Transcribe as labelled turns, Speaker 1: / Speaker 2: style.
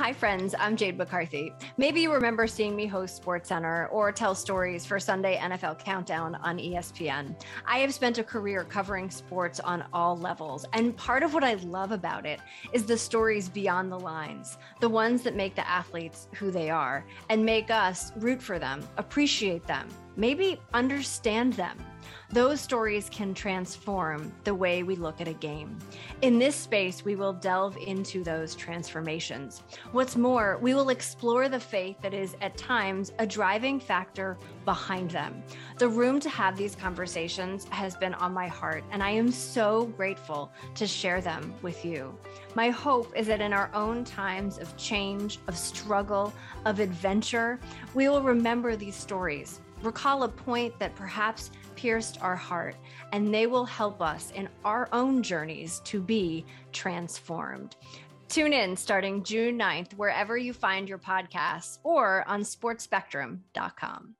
Speaker 1: Hi, friends. I'm Jade McCarthy. Maybe you remember seeing me host SportsCenter or tell stories for Sunday NFL Countdown on ESPN. I have spent a career covering sports on all levels, and part of what I love about it is the stories beyond the lines, the ones that make the athletes who they are and make us root for them, appreciate them, maybe understand them. Those stories can transform the way we look at a game. In this space, we will delve into those transformations. What's more, we will explore the faith that is at times a driving factor behind them. The room to have these conversations has been on my heart, and I am so grateful to share them with you. My hope is that in our own times of change, of struggle, of adventure, we will remember these stories recall a point that perhaps pierced our heart, and they will help us in our own journeys to be transformed. Tune in starting June 9th, wherever you find your podcasts or on sportsspectrum.com.